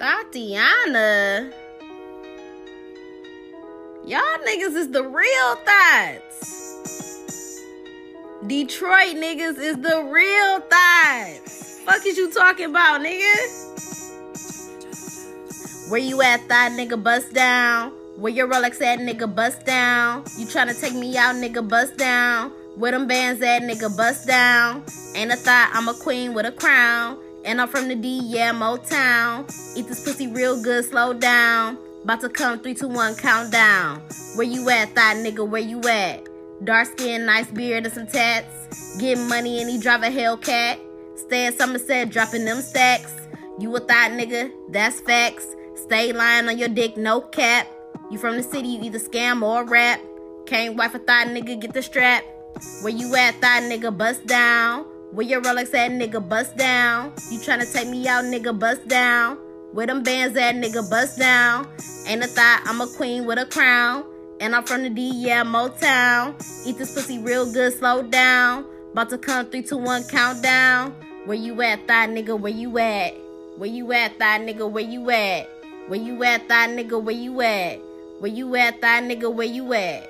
Thotiana. Y'all niggas is the real thoughts. Detroit niggas is the real thoughts. Fuck is you talking about, nigga? Where you at, thought nigga? Bust down. Where your Rolex at, nigga? Bust down. You tryna take me out, nigga? Bust down. Where them bands at, nigga? Bust down. Ain't a thought I'm a queen with a crown. And I'm from the D, yeah, Motown. Eat this pussy real good, slow down. About to come, three, two, one, countdown. Where you at, thought nigga? Where you at? Dark skin, nice beard, and some tats. Getting money and he drive a Hellcat. Stay in Somerset, dropping them stacks. You a thought nigga? That's facts. Stay lying on your dick, no cap. You from the city, you either scam or rap. Can't wife a thought nigga, get the strap. Where you at, thought nigga, bust down. Where your Rolex at, nigga, bust down. You tryna take me out, nigga, bust down. Where them bands at, nigga, bust down. Ain't a thought, I'm a queen with a crown. And I'm from the D, yeah, Motown. Eat this pussy real good, slow down. About to come, three, two, one, countdown. Where you at, thought nigga, where you at? Where you at, thought nigga, where you at? Where you at, thought nigga, where you at? Where you at, thought nigga, where you at?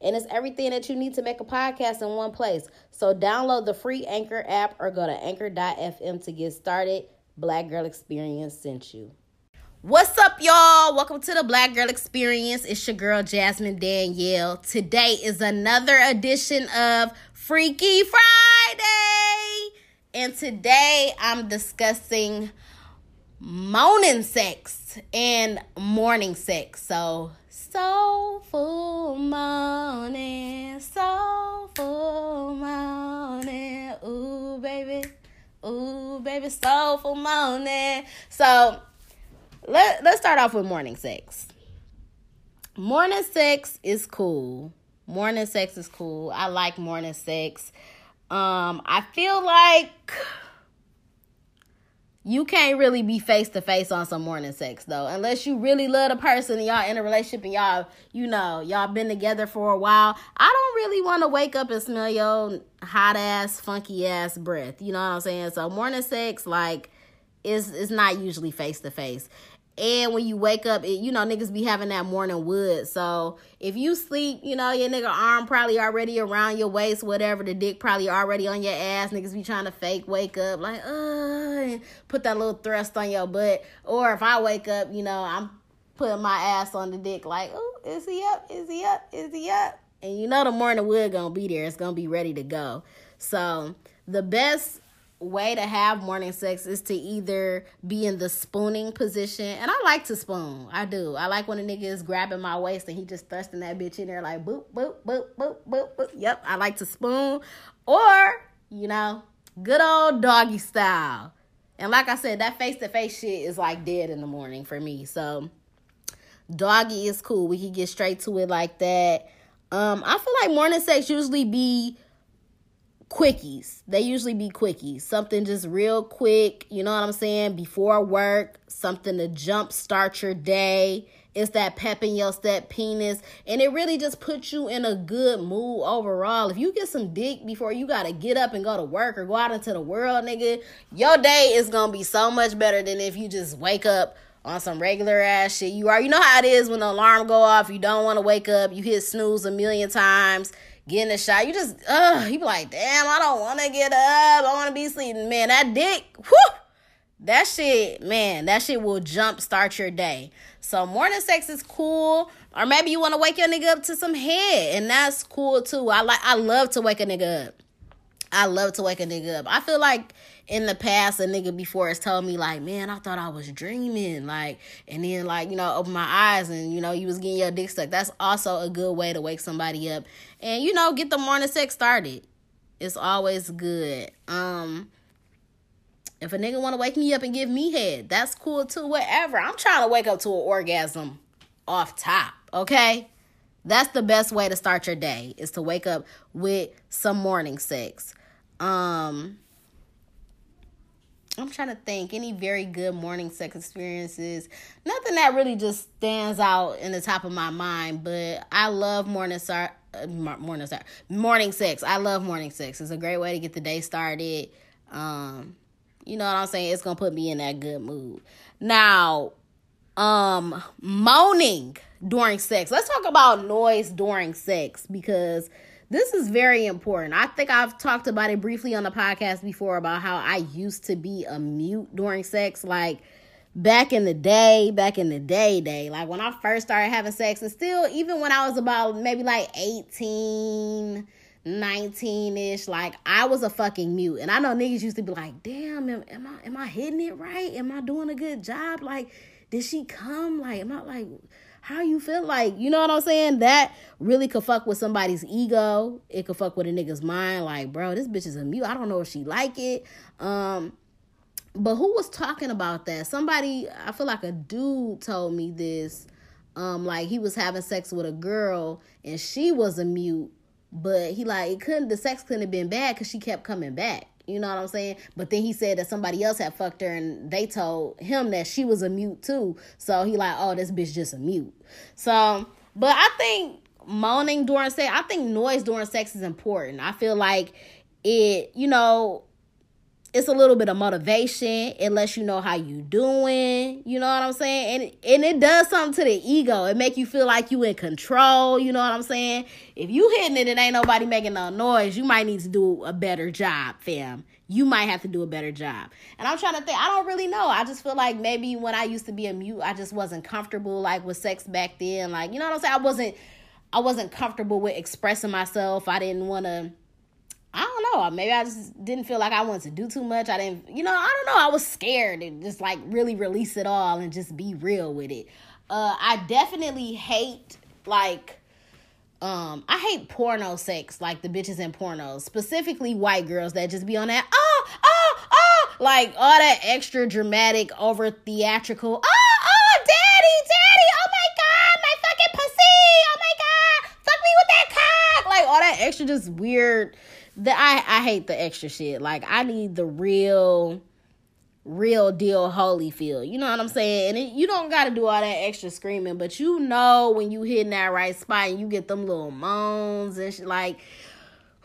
and it's everything that you need to make a podcast in one place. So download the free Anchor app or go to anchor.fm to get started. Black Girl Experience sent you. What's up, y'all? Welcome to the Black Girl Experience. It's your girl, Jasmine Danielle. Today is another edition of Freaky Friday. And today I'm discussing moaning sex and morning sex. So Soulful morning, soulful morning, ooh baby, ooh baby, soulful morning. So let let's start off with morning sex. Morning sex is cool. Morning sex is cool. I like morning sex. Um, I feel like you can't really be face to face on some morning sex though. Unless you really love the person and y'all in a relationship and y'all you know y'all been together for a while. I don't really want to wake up and smell your hot ass funky ass breath. You know what i'm saying? So morning sex like is is not usually face to face and when you wake up, it, you know, niggas be having that morning wood. So if you sleep, you know, your nigga arm probably already around your waist, whatever, the dick probably already on your ass. Niggas be trying to fake wake up, like, uh, put that little thrust on your butt. Or if I wake up, you know, I'm putting my ass on the dick, like, oh, is he up? Is he up? Is he up? And you know the morning wood gonna be there. It's gonna be ready to go. So the best way to have morning sex is to either be in the spooning position, and I like to spoon. I do. I like when a nigga is grabbing my waist and he just thrusting that bitch in there like boop boop boop boop boop boop. Yep, I like to spoon, or you know, good old doggy style. And like I said, that face to face shit is like dead in the morning for me. So doggy is cool. We can get straight to it like that. Um, I feel like morning sex usually be quickies. They usually be quickies. Something just real quick, you know what I'm saying? Before work, something to jump start your day. It's that pep in your step penis. And it really just puts you in a good mood overall. If you get some dick before you gotta get up and go to work or go out into the world, nigga, your day is gonna be so much better than if you just wake up on some regular ass shit. You are you know how it is when the alarm go off, you don't want to wake up, you hit snooze a million times getting a shot. You just, uh, you be like, damn, I don't want to get up. I want to be sleeping. Man, that dick, whew, that shit, man, that shit will jump start your day. So morning sex is cool. Or maybe you want to wake your nigga up to some head, and that's cool too. I like, I love to wake a nigga up. I love to wake a nigga up. I feel like in the past, a nigga before has told me like, man, I thought I was dreaming, like, and then like, you know, open my eyes and you know, you was getting your dick stuck. That's also a good way to wake somebody up and you know, get the morning sex started. It's always good. Um if a nigga want to wake me up and give me head, that's cool too. Whatever. I'm trying to wake up to an orgasm off top, okay? That's the best way to start your day is to wake up with some morning sex. Um I'm trying to think any very good morning sex experiences. Nothing that really just stands out in the top of my mind, but I love morning sex. Uh, morning sex. Morning sex. I love morning sex. It's a great way to get the day started. Um, you know what I'm saying? It's gonna put me in that good mood. Now, um, moaning during sex. Let's talk about noise during sex because this is very important. I think I've talked about it briefly on the podcast before about how I used to be a mute during sex. Like back in the day, back in the day, day, like when I first started having sex, and still, even when I was about maybe like 18, 19 ish, like I was a fucking mute. And I know niggas used to be like, damn, am, am I am I hitting it right? Am I doing a good job? Like, did she come? Like, am I like how you feel like you know what i'm saying? That really could fuck with somebody's ego. It could fuck with a nigga's mind. Like bro this bitch is a mute. I don't know if she like it. Um but who was talking about that? Somebody i feel like a dude told me this. Um like he was having sex with a girl and she was a mute but he like it couldn't the sex couldn't have been bad because she kept coming back you know what I'm saying? But then he said that somebody else had fucked her and they told him that she was a mute too. So he like, oh, this bitch just a mute. So, but I think moaning during sex, I think noise during sex is important. I feel like it, you know, it's a little bit of motivation. It lets you know how you doing. You know what I'm saying? And and it does something to the ego. It make you feel like you in control. You know what I'm saying? If you hitting it and ain't nobody making no noise, you might need to do a better job, fam. You might have to do a better job. And I'm trying to think. I don't really know. I just feel like maybe when I used to be a mute, I just wasn't comfortable like with sex back then. Like you know what I'm saying? I wasn't. I wasn't comfortable with expressing myself. I didn't want to I don't know. Maybe I just didn't feel like I wanted to do too much. I didn't, you know, I don't know. I was scared to just like really release it all and just be real with it. Uh, I definitely hate like, um, I hate porno sex, like the bitches in pornos, specifically white girls that just be on that, oh, oh, oh, like all that extra dramatic, over theatrical, oh, daddy, daddy, oh my god, my fucking pussy, oh my god, fuck me with that cock, like all extra just weird that I I hate the extra shit. Like I need the real real deal Holyfield. You know what I'm saying? And it, you don't got to do all that extra screaming, but you know when you hitting that right spot and you get them little moans and shit like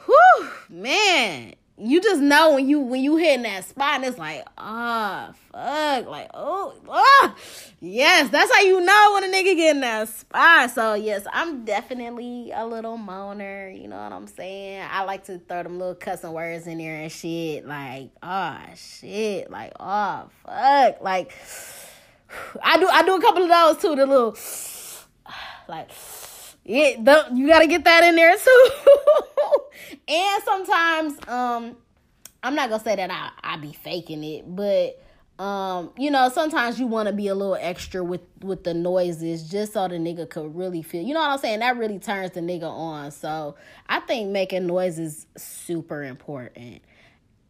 whew, man, you just know when you when you hitting that spot and it's like ah oh, fuck like oh ah. Yes that's how you know when a nigga getting that spot. So yes i'm definitely a little moaner you know what i'm saying? I like to throw them little cussing words in there and shit like oh shit like oh fuck like i do i do a couple of those too the little like yeah, the, you got to get that in there too. and sometimes, um, I'm not gonna say that I I be faking it, but um, you know, sometimes you want to be a little extra with with the noises just so the nigga could really feel. You know what I'm saying? That really turns the nigga on. So I think making noises super important.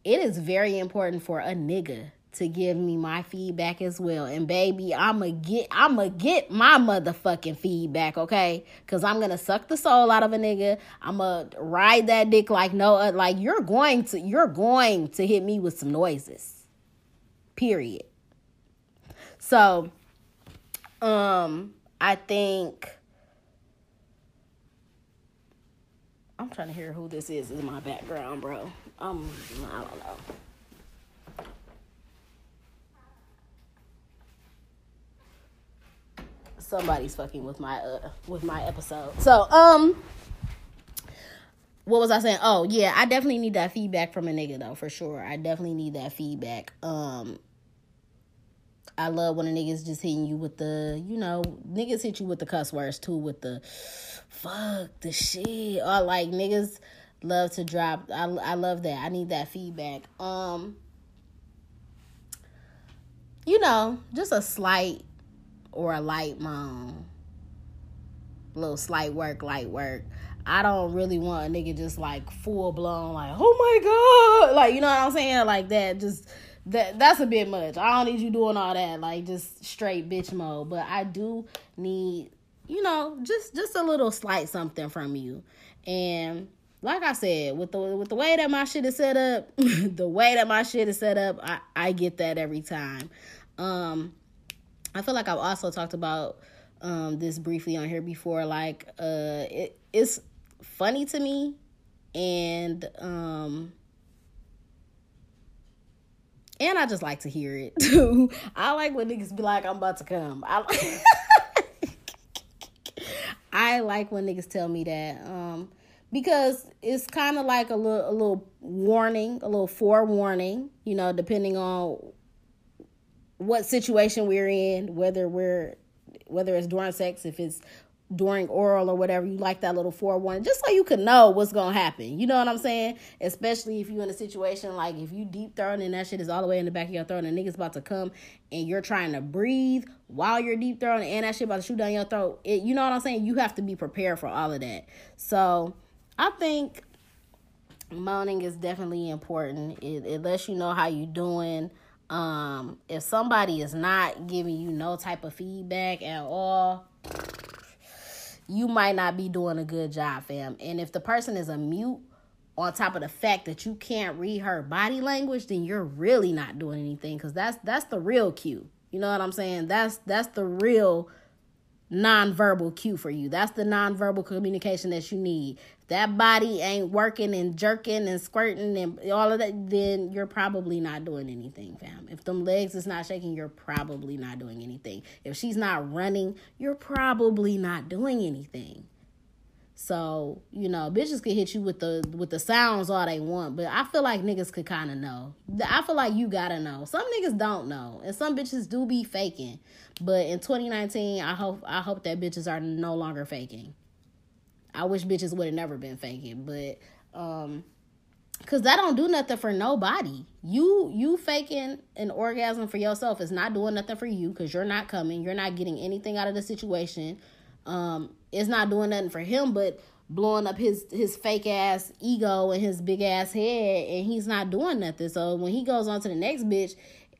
It is very important for a nigga to give me my feedback as well. And baby, I'ma get I'ma get my motherfucking feedback, okay? Cause I'm gonna suck the soul out of a nigga. I'ma ride that dick like no like you're going to you're going to hit me with some noises. Period. So um I think I'm trying to hear who this is in my background, bro. Um, I don't know. Somebody's fucking with my uh with my episode. So um what was I saying? Oh yeah, I definitely need that feedback from a nigga though, for sure. I definitely need that feedback. Um I love when a niggas just hitting you with the, you know, niggas hit you with the cuss words too, with the fuck the shit. Or like niggas love to drop. I I love that. I need that feedback. Um, you know, just a slight or a light moan. Little slight work, light work. I don't really want a nigga just like full blown like, oh my god, like you know what I'm saying, like that. Just that that's a bit much. I don't need you doing all that, like just straight bitch mode. But I do need, you know, just just a little slight something from you. And like I said, with the with the way that my shit is set up, the way that my shit is set up, I, I get that every time. Um I feel like I've also talked about um this briefly on here before. Like uh it, it's funny to me and um and I just like to hear it too. I like when niggas be like, I'm about to come. I like, I like when niggas tell me that. Um, because it's kind of like a little, a little warning, a little forewarning, you know, depending on what situation we're in, whether we're, whether it's during sex, if it's during oral or whatever, you like that little forewarning, just so you can know what's gonna happen. You know what I'm saying? Especially if you're in a situation like if you deep throat and that shit is all the way in the back of your throat and a nigga's about to come and you're trying to breathe while you're deep throat and that shit about to shoot down your throat. It, you know what I'm saying? You have to be prepared for all of that. So I think moaning is definitely important. It, it lets you know how you're doing. Um, if somebody is not giving you no type of feedback at all you might not be doing a good job, fam. And if the person is a mute, on top of the fact that you can't read her body language, then you're really not doing anything because that's that's the real cue. You know what I'm saying? That's that's the real nonverbal cue for you. That's the nonverbal communication that you need. If that body ain't working and jerking and squirting and all of that, then you're probably not doing anything, fam. If them legs is not shaking, you're probably not doing anything. If she's not running, you're probably not doing anything. So, you know, bitches could hit you with the with the sounds all they want, but I feel like niggas could kind of know. I feel like you gotta know. Some niggas don't know, and some bitches do be faking. But in 2019, I hope I hope that bitches are no longer faking. I wish bitches would have never been faking, but um cuz that don't do nothing for nobody. You you faking an orgasm for yourself is not doing nothing for you cuz you're not coming. You're not getting anything out of the situation. Um it's not doing nothing for him but blowing up his his fake ass ego and his big ass head and he's not doing nothing. So when he goes on to the next bitch,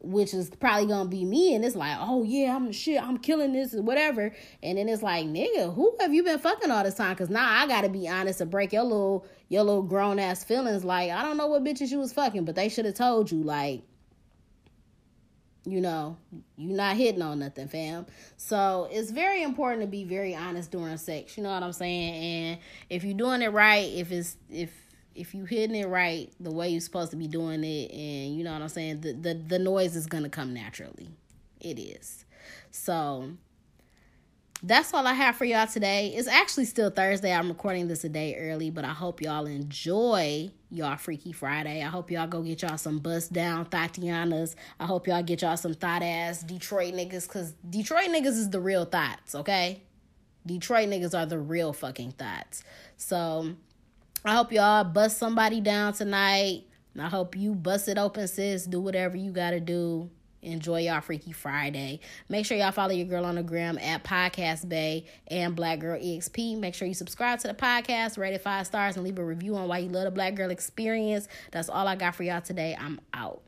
which is probably gonna be me, and it's like, oh yeah, I'm shit, I'm killing this, or whatever. And then it's like, nigga, who have you been fucking all this time? Cause now I gotta be honest and break your little your little grown ass feelings. Like, I don't know what bitches you was fucking, but they should have told you, like, you know, you're not hitting on nothing, fam. So it's very important to be very honest during sex. You know what I'm saying? And if you're doing it right, if it's if if you hitting it right the way you're supposed to be doing it and you know what i'm saying the the, the noise is gonna come naturally it is so that's all I have for y'all today. It's actually still Thursday. I'm recording this a day early, but I hope y'all enjoy y'all Freaky Friday. I hope y'all go get y'all some bust down Thotianas. I hope y'all get y'all some thought ass Detroit niggas, because Detroit niggas is the real thoughts, okay? Detroit niggas are the real fucking thoughts. So I hope y'all bust somebody down tonight. I hope you bust it open, sis. Do whatever you gotta do. Enjoy y'all Freaky Friday. Make sure y'all follow your girl on the gram at Podcast Bay and Black Girl EXP. Make sure you subscribe to the podcast, rate it five stars, and leave a review on why you love the Black Girl Experience. That's all I got for y'all today. I'm out.